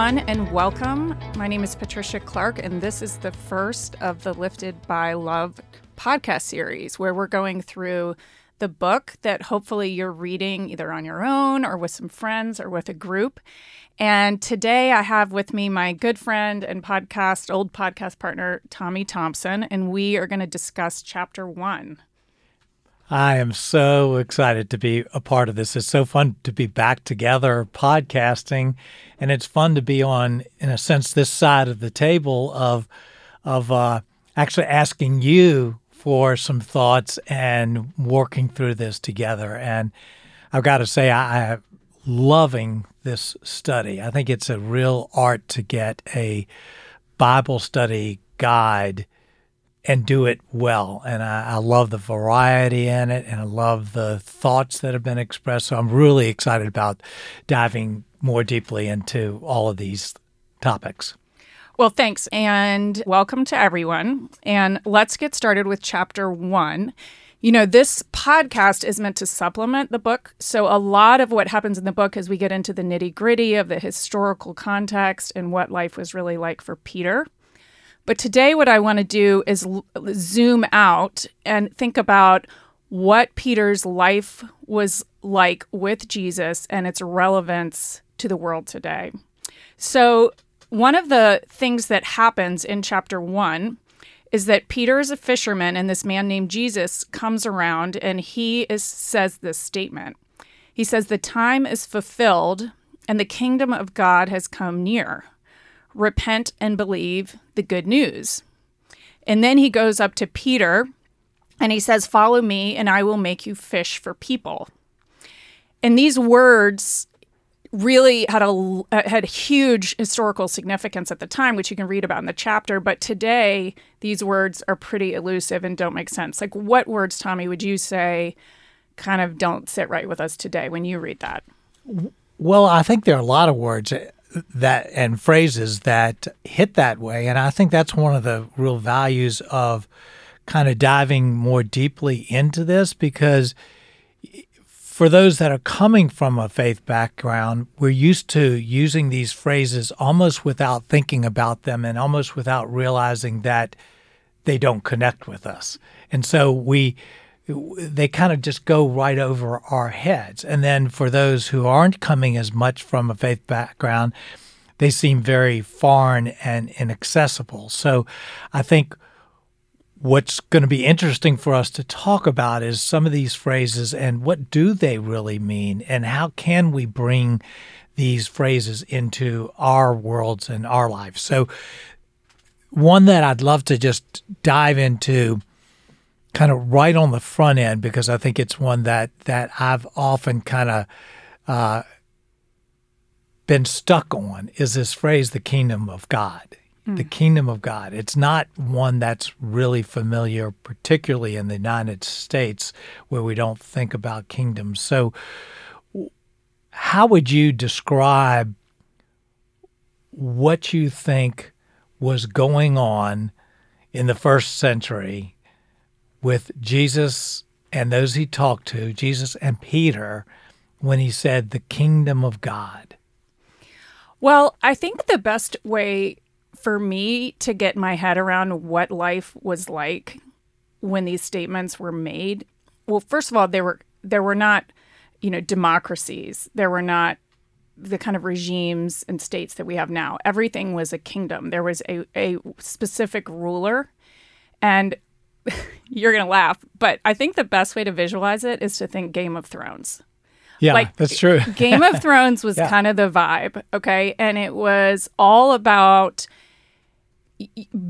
everyone, and welcome. My name is Patricia Clark, and this is the first of the Lifted by Love podcast series where we're going through the book that hopefully you're reading either on your own or with some friends or with a group. And today I have with me my good friend and podcast, old podcast partner, Tommy Thompson, and we are going to discuss chapter one. I am so excited to be a part of this. It's so fun to be back together podcasting, and it's fun to be on, in a sense, this side of the table of of uh, actually asking you for some thoughts and working through this together. And I've got to say, I, am loving this study. I think it's a real art to get a Bible study guide and do it well. And I, I, love the variety in it, and I love the thoughts that have been expressed. So I'm really excited about diving more deeply into all of these topics. Well, thanks, and welcome to everyone. And let's get started with chapter one. You know, this podcast is meant to supplement the book. So, a lot of what happens in the book as we get into the nitty gritty of the historical context and what life was really like for Peter. But today, what I want to do is l- zoom out and think about what Peter's life was like with Jesus and its relevance to the world today. So, one of the things that happens in chapter one is that Peter is a fisherman and this man named Jesus comes around and he is says this statement. He says the time is fulfilled and the kingdom of God has come near repent and believe the good news. And then he goes up to Peter and he says, Follow me, and I will make you fish for people. And these words really had a uh, had huge historical significance at the time which you can read about in the chapter but today these words are pretty elusive and don't make sense like what words tommy would you say kind of don't sit right with us today when you read that well i think there are a lot of words that and phrases that hit that way. And I think that's one of the real values of kind of diving more deeply into this because for those that are coming from a faith background, we're used to using these phrases almost without thinking about them and almost without realizing that they don't connect with us. And so we they kind of just go right over our heads. And then for those who aren't coming as much from a faith background, they seem very foreign and inaccessible. So I think what's going to be interesting for us to talk about is some of these phrases and what do they really mean and how can we bring these phrases into our worlds and our lives. So one that I'd love to just dive into kind of right on the front end because I think it's one that that I've often kind of uh, been stuck on is this phrase the kingdom of God. Mm. The kingdom of God. It's not one that's really familiar, particularly in the United States where we don't think about kingdoms. So, how would you describe what you think was going on in the first century with Jesus and those he talked to, Jesus and Peter, when he said, the kingdom of God? Well, I think the best way for me to get my head around what life was like when these statements were made, well, first of all, there were there were not, you know, democracies. There were not the kind of regimes and states that we have now. Everything was a kingdom. There was a, a specific ruler. And you're going to laugh, but I think the best way to visualize it is to think Game of Thrones. Yeah, like, that's true. Game of Thrones was yeah. kind of the vibe, okay? And it was all about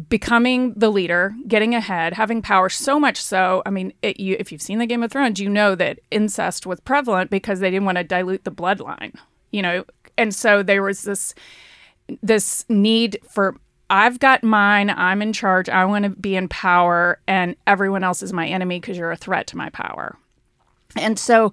becoming the leader, getting ahead, having power so much so, I mean, it, you, if you've seen the Game of Thrones, you know that incest was prevalent because they didn't want to dilute the bloodline, you know? And so there was this this need for I've got mine. I'm in charge. I want to be in power, and everyone else is my enemy because you're a threat to my power. And so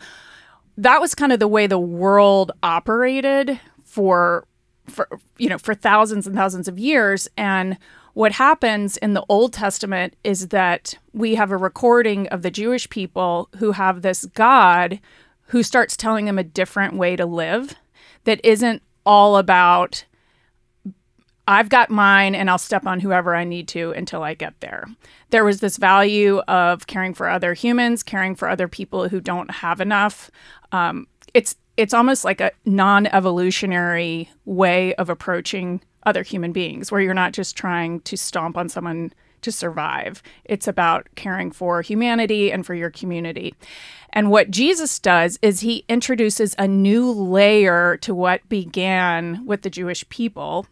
that was kind of the way the world operated for for you know for thousands and thousands of years and what happens in the Old Testament is that we have a recording of the Jewish people who have this God who starts telling them a different way to live that isn't all about I've got mine and I'll step on whoever I need to until I get there. There was this value of caring for other humans, caring for other people who don't have enough. Um, it's it's almost like a non-evolutionary way of approaching other human beings where you're not just trying to stomp on someone to survive. It's about caring for humanity and for your community. And what Jesus does is he introduces a new layer to what began with the Jewish people.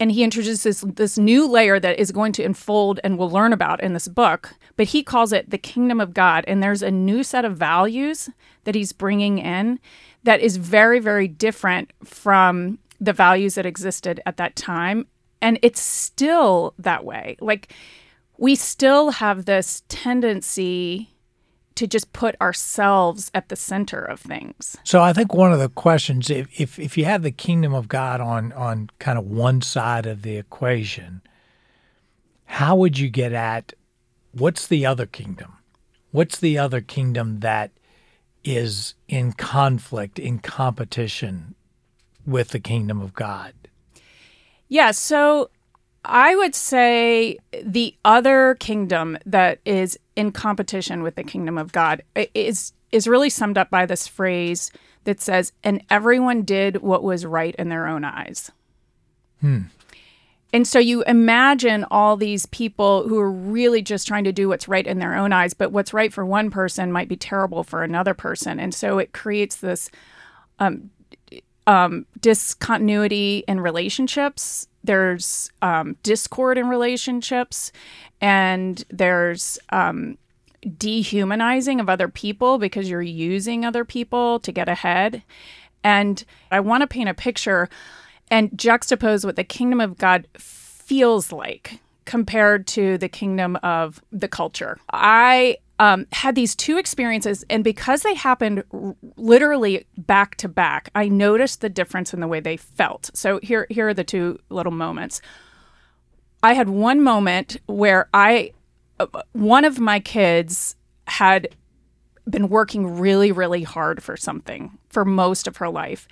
And he introduces this new layer that is going to unfold and we'll learn about in this book. But he calls it the kingdom of God. And there's a new set of values that he's bringing in that is very, very different from the values that existed at that time. And it's still that way. Like, we still have this tendency to just put ourselves at the center of things. So I think one of the questions, if, if, if you have the kingdom of God on, on kind of one side of the equation, how would you get at what's the other kingdom? What's the other kingdom that is in conflict, in competition with the kingdom of God? Yeah, so I would say the other kingdom that is in competition with the kingdom of God is is really summed up by this phrase that says, "And everyone did what was right in their own eyes." Hmm. And so you imagine all these people who are really just trying to do what's right in their own eyes, but what's right for one person might be terrible for another person. And so it creates this um, um, discontinuity in relationships. There's um, discord in relationships, and there's um, dehumanizing of other people because you're using other people to get ahead. And I want to paint a picture and juxtapose what the kingdom of God feels like compared to the kingdom of the culture. I um, had these two experiences, and because they happened r- literally back to back, I noticed the difference in the way they felt. So here, here are the two little moments. I had one moment where I, uh, one of my kids had been working really, really hard for something for most of her life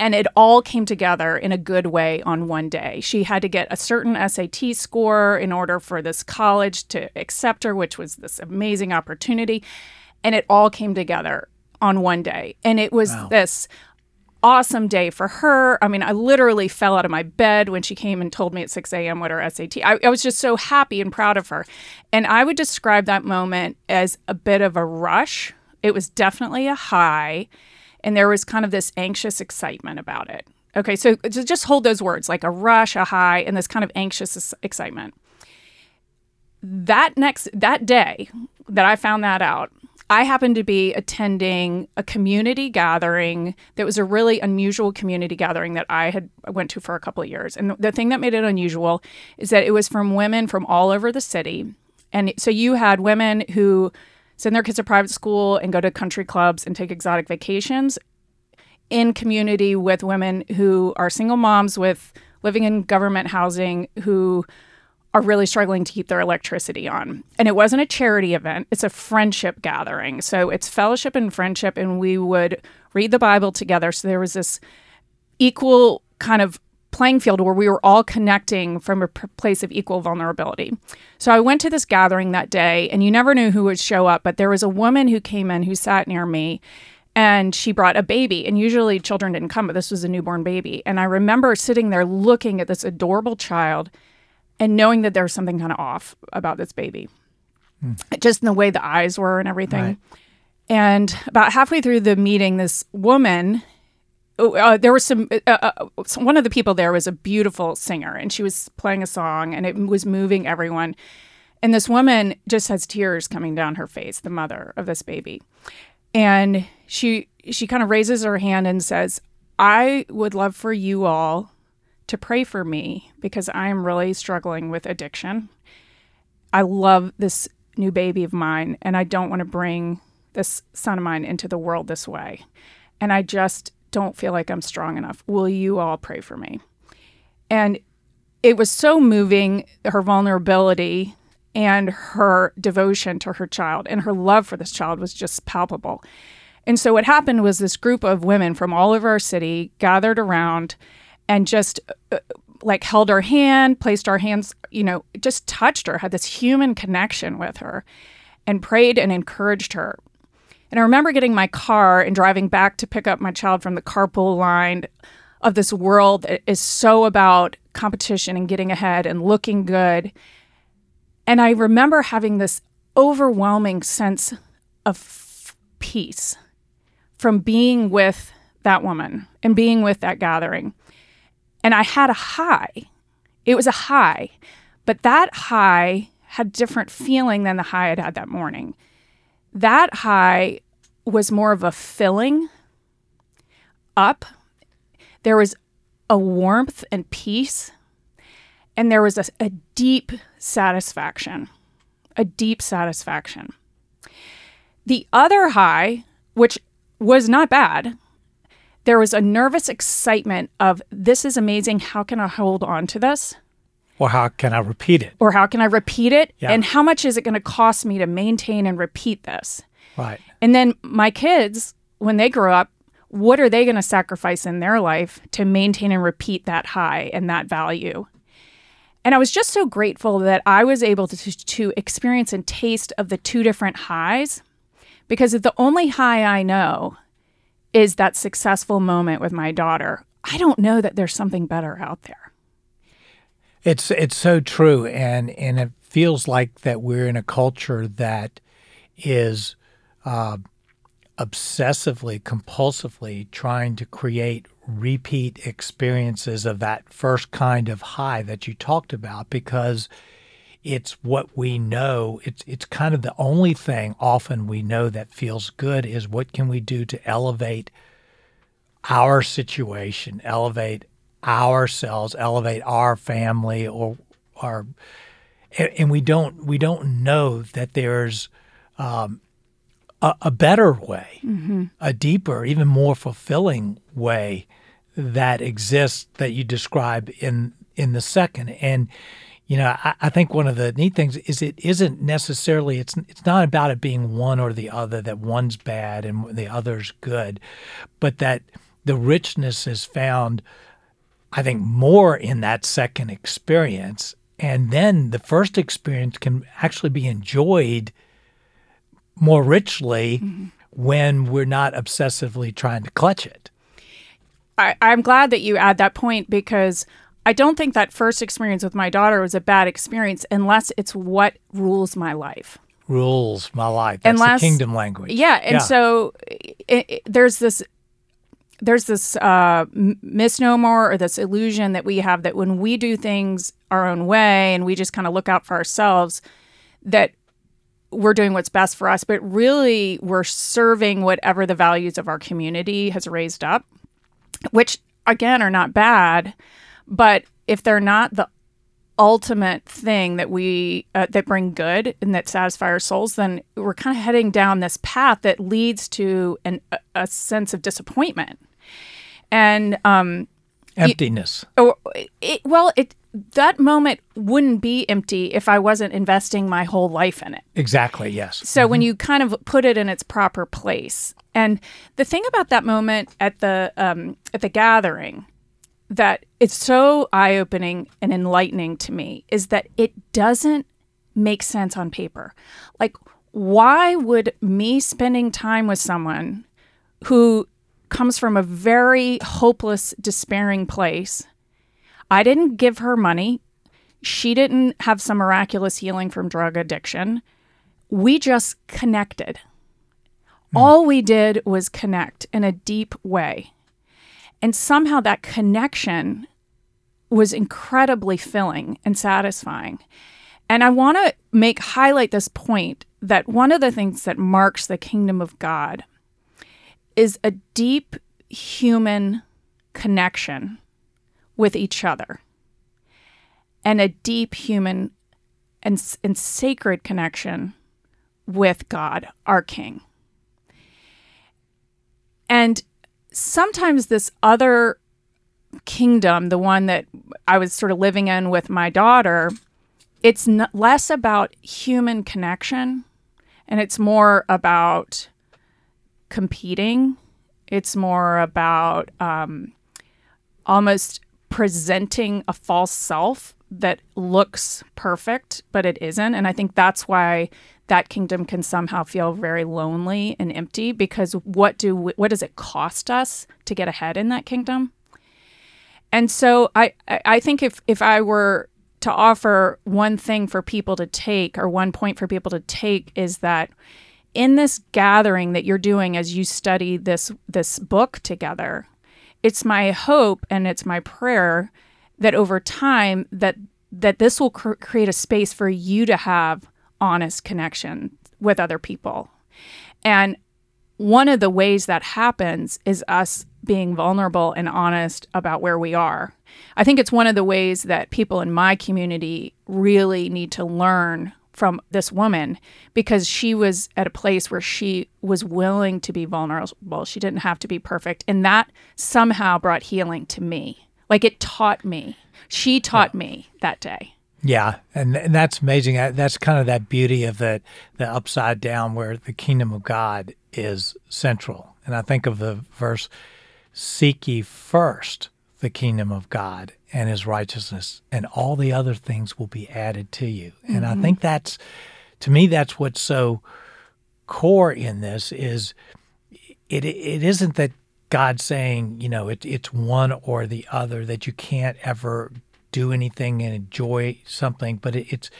and it all came together in a good way on one day. She had to get a certain SAT score in order for this college to accept her, which was this amazing opportunity. And it all came together on one day. And it was wow. this awesome day for her. I mean, I literally fell out of my bed when she came and told me at 6 a.m. what her SAT. I, I, was just so happy and proud of her. And I would describe that moment as a bit of a rush. It was definitely a high and there was kind of this anxious excitement about it. Okay, so just hold those words like a rush, a high, and this kind of anxious excitement. That next that day that I found that out, I happened to be attending a community gathering that was a really unusual community gathering that I had went to for a couple of years. And the thing that made it unusual is that it was from women from all over the city. And so you had women who send their kids to private school and go to country clubs and take exotic vacations in community with women who are single moms with living in government housing who are really struggling to keep their electricity on. And it wasn't a charity event, it's a friendship gathering. So it's fellowship and friendship, and we would read the Bible together. So there was this equal kind of playing field where we were all connecting from a p- place of equal vulnerability. So I went to this gathering that day, and you never knew who would show up, but there was a woman who came in who sat near me. And she brought a baby, and usually children didn't come, but this was a newborn baby. And I remember sitting there looking at this adorable child and knowing that there was something kind of off about this baby, hmm. just in the way the eyes were and everything. Right. And about halfway through the meeting, this woman uh, there was some, uh, uh, one of the people there was a beautiful singer and she was playing a song and it was moving everyone. And this woman just has tears coming down her face, the mother of this baby. And she she kind of raises her hand and says, "I would love for you all to pray for me because I am really struggling with addiction. I love this new baby of mine and I don't want to bring this son of mine into the world this way. And I just don't feel like I'm strong enough. Will you all pray for me? And it was so moving, her vulnerability and her devotion to her child and her love for this child was just palpable. And so what happened was this group of women from all over our city gathered around and just uh, like held her hand, placed our hands, you know, just touched her, had this human connection with her, and prayed and encouraged her. And I remember getting my car and driving back to pick up my child from the carpool line of this world that is so about competition and getting ahead and looking good. And I remember having this overwhelming sense of peace from being with that woman and being with that gathering. And I had a high. It was a high, but that high had different feeling than the high I'd had that morning. That high was more of a filling up. There was a warmth and peace, and there was a, a deep satisfaction. A deep satisfaction. The other high, which was not bad, there was a nervous excitement of this is amazing. How can I hold on to this? Or how can I repeat it? Or how can I repeat it? Yeah. And how much is it going to cost me to maintain and repeat this? Right. And then my kids, when they grow up, what are they going to sacrifice in their life to maintain and repeat that high and that value? And I was just so grateful that I was able to, to experience and taste of the two different highs because the only high I know is that successful moment with my daughter. I don't know that there's something better out there. It's it's so true, and and it feels like that we're in a culture that is uh, obsessively, compulsively trying to create repeat experiences of that first kind of high that you talked about because it's what we know. It's it's kind of the only thing often we know that feels good is what can we do to elevate our situation elevate ourselves elevate our family or our and we don't we don't know that there's um, a, a, better way mm-hmm. a deeper even more fulfilling way that exists that you describe in in the second and you know I, I, think one of the neat things is it isn't necessarily it's it's not about it being one or the other that one's bad and the other's good but that the richness is found i think more in that second experience and then the first experience can actually be enjoyed more richly mm-hmm. when we're not obsessively trying to clutch it I, I'm glad that you add that point because I don't think that first experience with my daughter was a bad experience unless it's what rules my life. Rules my life. That's unless, the kingdom language. Yeah, and yeah. so it, it, there's this there's this uh, misnomer or this illusion that we have that when we do things our own way and we just kind of look out for ourselves, that we're doing what's best for us, but really we're serving whatever the values of our community has raised up which again are not bad, but if they're not the ultimate thing that we uh, that bring good and that satisfy our souls then we're kind of heading down this path that leads to an, a, a sense of disappointment and um emptiness you, oh, it, well it that moment wouldn't be empty if I wasn't investing my whole life in it. Exactly, yes. So mm-hmm. when you kind of put it in its proper place. And the thing about that moment at the um, at the gathering that it's so eye-opening and enlightening to me is that it doesn't make sense on paper. Like why would me spending time with someone who comes from a very hopeless, despairing place I didn't give her money. She didn't have some miraculous healing from drug addiction. We just connected. Mm. All we did was connect in a deep way. And somehow that connection was incredibly filling and satisfying. And I want to make highlight this point that one of the things that marks the kingdom of God is a deep human connection with each other and a deep human and, and sacred connection with God, our King. And sometimes this other kingdom, the one that I was sort of living in with my daughter, it's less about human connection and it's more about competing. It's more about um, almost presenting a false self that looks perfect, but it isn't. And I think that's why that kingdom can somehow feel very lonely and empty because what do we, what does it cost us to get ahead in that kingdom? And so I I think if if I were to offer one thing for people to take or one point for people to take is that in this gathering that you're doing as you study this this book together it's my hope and it's my prayer that over time that that this will cr- create a space for you to have honest connection with other people and one of the ways that happens is us being vulnerable and honest about where we are. I think it's one of the ways that people in my community really need to learn from this woman because she was at a place where she was willing to be vulnerable. She didn't have to be perfect. And that somehow brought healing to me. Like it taught me. She taught yeah. me that day. Yeah, and, and that's amazing. Uh, that's kind of that beauty of the the upside down where the kingdom of God is central. And I think of the verse, Seek ye first the kingdom of God and his righteousness, and all the other things will be added to you. Mm-hmm. And I mm-hmm. think that's, to me, that's what's so core in this is it, it isn't that God's saying, you know, it, it's one or the other, that you can't ever do anything and enjoy something, but it, it's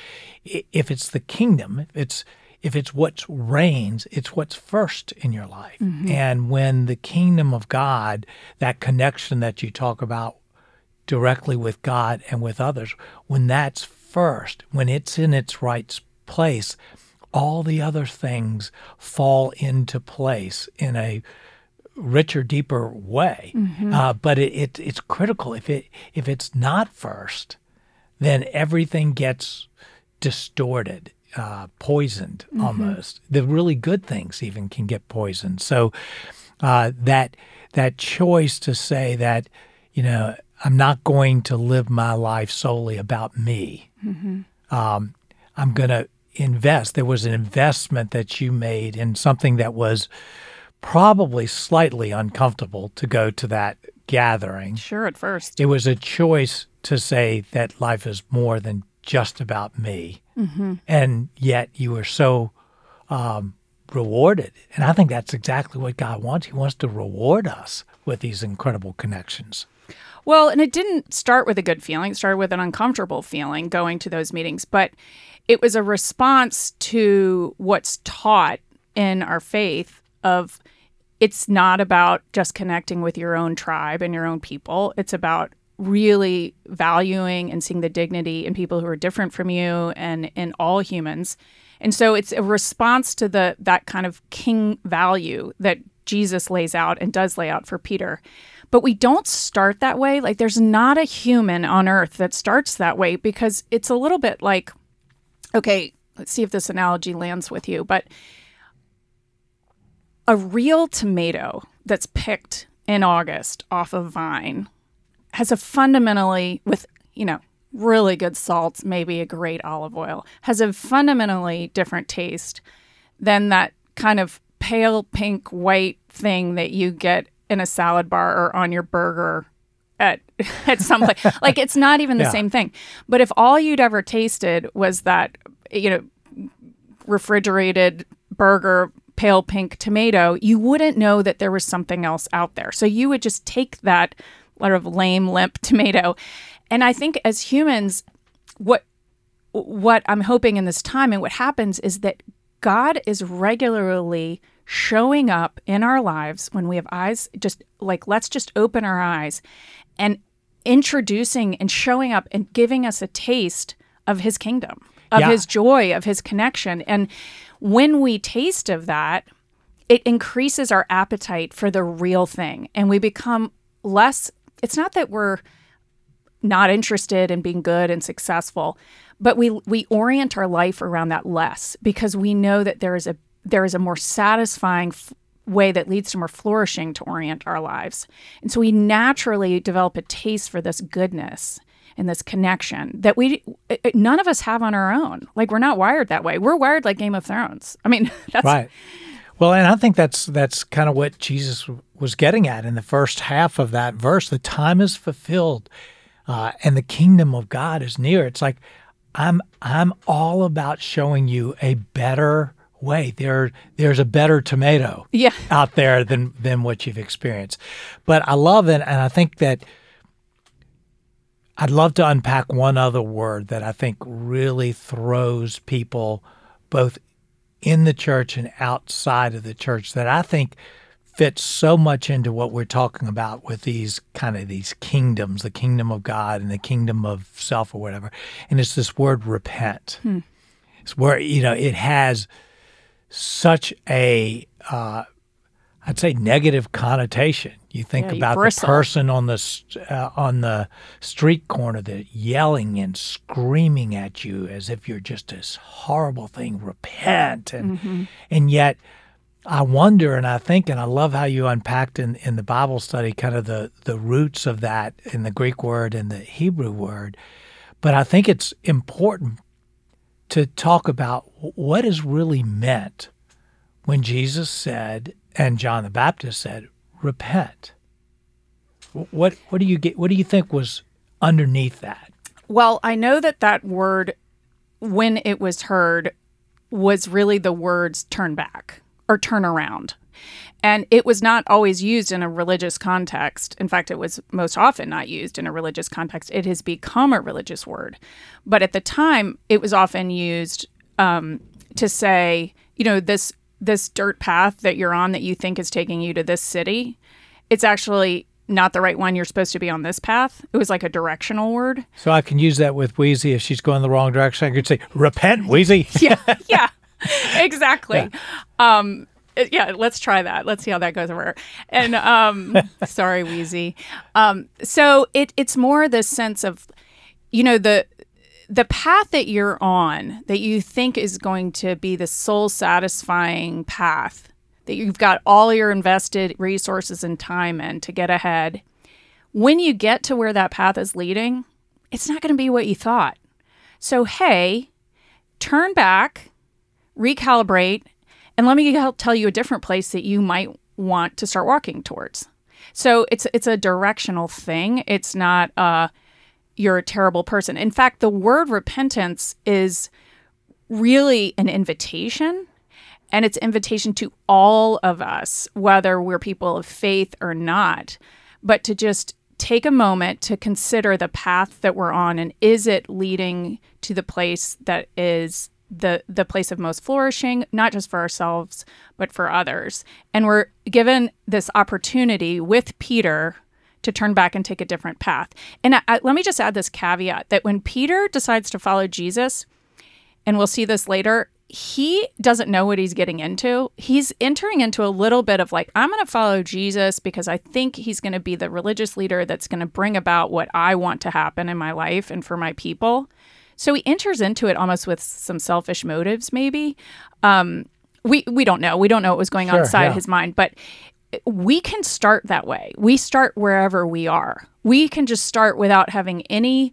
if it's the kingdom, it's if it's what reigns, it's what's first in your life. Mm-hmm. And when the kingdom of God, that connection that you talk about directly with God and with others, when that's first, when it's in its right place, all the other things fall into place in a richer, deeper way. Mm-hmm. Uh, but it, it, it's critical. If it if it's not first, then everything gets distorted uh, poisoned mm-hmm. almost. The really good things even can get poisoned. So uh, that that choice to say that you know I'm not going to live my life solely about me. Mm-hmm. Um, I'm going to invest. There was an investment that you made in something that was probably slightly uncomfortable to go to that gathering. Sure, at first. It was a choice to say that life is more than just about me. Mm-hmm. And yet you were so um, rewarded. And I think that's exactly what God wants. He wants to reward us with these incredible connections. Well, and it didn't start with a good feeling, it started with an uncomfortable feeling going to those meetings, but it was a response to what's taught in our faith of it's not about just connecting with your own tribe and your own people. It's about really valuing and seeing the dignity in people who are different from you and in all humans. And so it's a response to the that kind of king value that Jesus lays out and does lay out for Peter. But we don't start that way. Like there's not a human on earth that starts that way because it's a little bit like okay, let's see if this analogy lands with you, but a real tomato that's picked in August off a vine has a fundamentally with you know really good salts, maybe a great olive oil, has a fundamentally different taste than that kind of pale pink white thing that you get in a salad bar or on your burger at at some place. like it's not even the yeah. same thing. But if all you'd ever tasted was that you know refrigerated burger pale pink tomato, you wouldn't know that there was something else out there. So you would just take that sort of lame, limp tomato. And I think as humans, what what I'm hoping in this time and what happens is that God is regularly showing up in our lives when we have eyes just like let's just open our eyes and introducing and showing up and giving us a taste of his kingdom of yeah. his joy of his connection and when we taste of that it increases our appetite for the real thing and we become less it's not that we're not interested in being good and successful, but we we orient our life around that less because we know that there is a there is a more satisfying f- way that leads to more flourishing to orient our lives. And so we naturally develop a taste for this goodness and this connection that we none of us have on our own. Like we're not wired that way. We're wired like Game of Thrones. I mean, that's right. Well, and I think that's that's kind of what Jesus was getting at in the first half of that verse. The time is fulfilled uh, and the kingdom of God is near. It's like I'm I'm all about showing you a better way. There there's a better tomato Yeah. out there than than what you've experienced. But I love it, and I think that I'd love to unpack one other word that I think really throws people both in the church and outside of the church that I think fits so much into what we're talking about with these kind of these kingdoms, the kingdom of God and the kingdom of self or whatever. And it's this word repent. Hmm. It's where, you know, it has such a uh, I'd say negative connotation. You think Yeah, you about the person on the uh, on the street corner that yelling and screaming at you as if you're just this horrible thing. Repent, and and yet I wonder, and I think, and I love how you unpacked in, in the Bible study kind of the the roots of that in the Greek word and the Hebrew word. But I think it's important to talk about what is really meant when Jesus said and John the Baptist said, "Repent." What what do you get? What do you think was underneath that? Well, I know that that word, when it was heard, was really the words turn back or turn around. And it was not always used in a religious context. In fact, it was most often not used in a religious context. It has become a religious word. But at the time, it was often used um, to say, you know, this this dirt path that you're on that you think is taking you to this city, it's actually not the right one. You're supposed to be on this path. It was like a directional word. So I can use that with Wheezy if she's going the wrong direction. I could say, "Repent, Wheezy." yeah yeah exactly um uh, yeah let's try that. Let's see how that goes over and um sorry wheezy. Um so it it's more the sense of you know the the path that you're on that you think is going to be the soul satisfying path that you've got all your invested resources and time in to get ahead. When you get to where that path is leading it's not going to be what you thought. So hey turn back recalibrate, and let me help tell you a different place that you might want to start walking towards. So it's it's a directional thing. It's not uh you're a terrible person. In fact, the word repentance is really an invitation and it's invitation to all of us whether we're people of faith or not but to just take a moment to consider the path that we're on and is it leading to the place that is the the place of most flourishing not just for ourselves but for others. And we're given this opportunity with Peter to turn back and take a different path. And I, I- let me just add this caveat that when Peter decides to follow Jesus and we'll see this later he doesn't know what he's getting into. He's entering into a little bit of like i'm going to follow jesus because i think he's going to be the religious leader that's going to bring about what i want to happen in my life and for my people so he enters into it almost with some selfish motives maybe. Um, we we don't know. We don't know what was going on inside yeah. his mind but we can start that way. We start wherever we are. We can just start without having any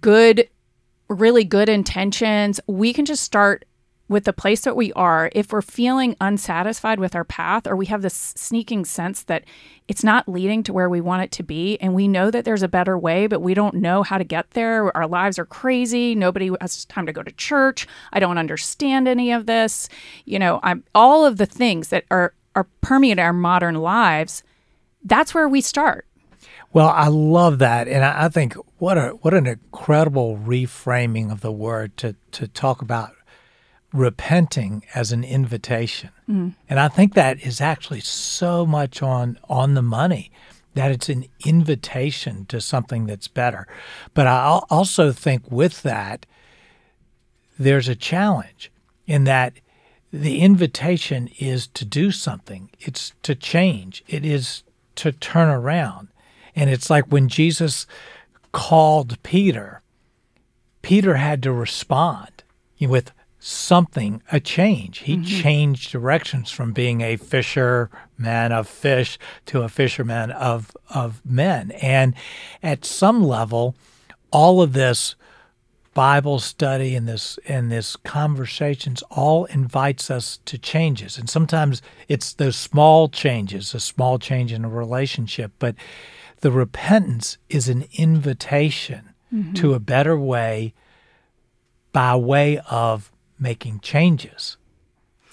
good really good intentions, we can just start with the place that we are. If we're feeling unsatisfied with our path, or we have this sneaking sense that it's not leading to where we want it to be, and we know that there's a better way, but we don't know how to get there. Our lives are crazy. Nobody has time to go to church. I don't understand any of this. You know, I'm all of the things that are are permeate our modern lives. That's where we start. Well, I love that, and I, I think what a what an incredible reframing of the word to to talk about repenting as an invitation, mm. and I think that is actually so much on on the money that it's an invitation to something that's better. But I also think with that there's a challenge in that the invitation is to do something. It's to change. It is to turn around. And it's like when Jesus called Peter, Peter had to respond with something, a change. He mm-hmm. changed directions from being a fisherman of fish to a fisherman of, of men. And at some level, all of this Bible study and this and this conversations all invites us to changes. And sometimes it's those small changes, a small change in a relationship, but the repentance is an invitation mm-hmm. to a better way by way of making changes,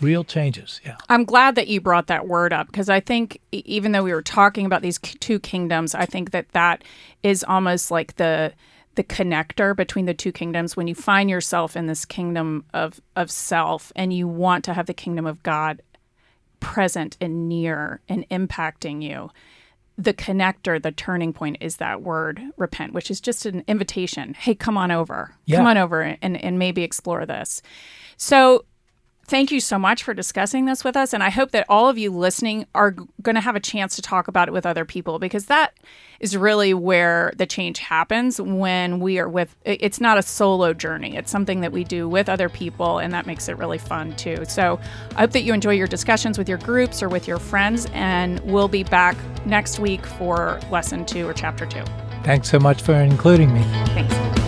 real changes. Yeah. I'm glad that you brought that word up because I think even though we were talking about these two kingdoms, I think that that is almost like the the connector between the two kingdoms when you find yourself in this kingdom of of self and you want to have the kingdom of God present and near and impacting you the connector the turning point is that word repent which is just an invitation. Hey come on over. Yeah. come on over and, and maybe explore this. So thank you so much for discussing this with us. And I hope that all of you listening are going to have a chance to talk about it with other people because that is really where the change happens when we are with it's not a solo journey. It's something that we do with other people, and that makes it really fun too. So I hope that you enjoy your discussions with your groups or with your friends. And we'll be back next week for lesson two or chapter two. Thanks so much for including me. Thanks.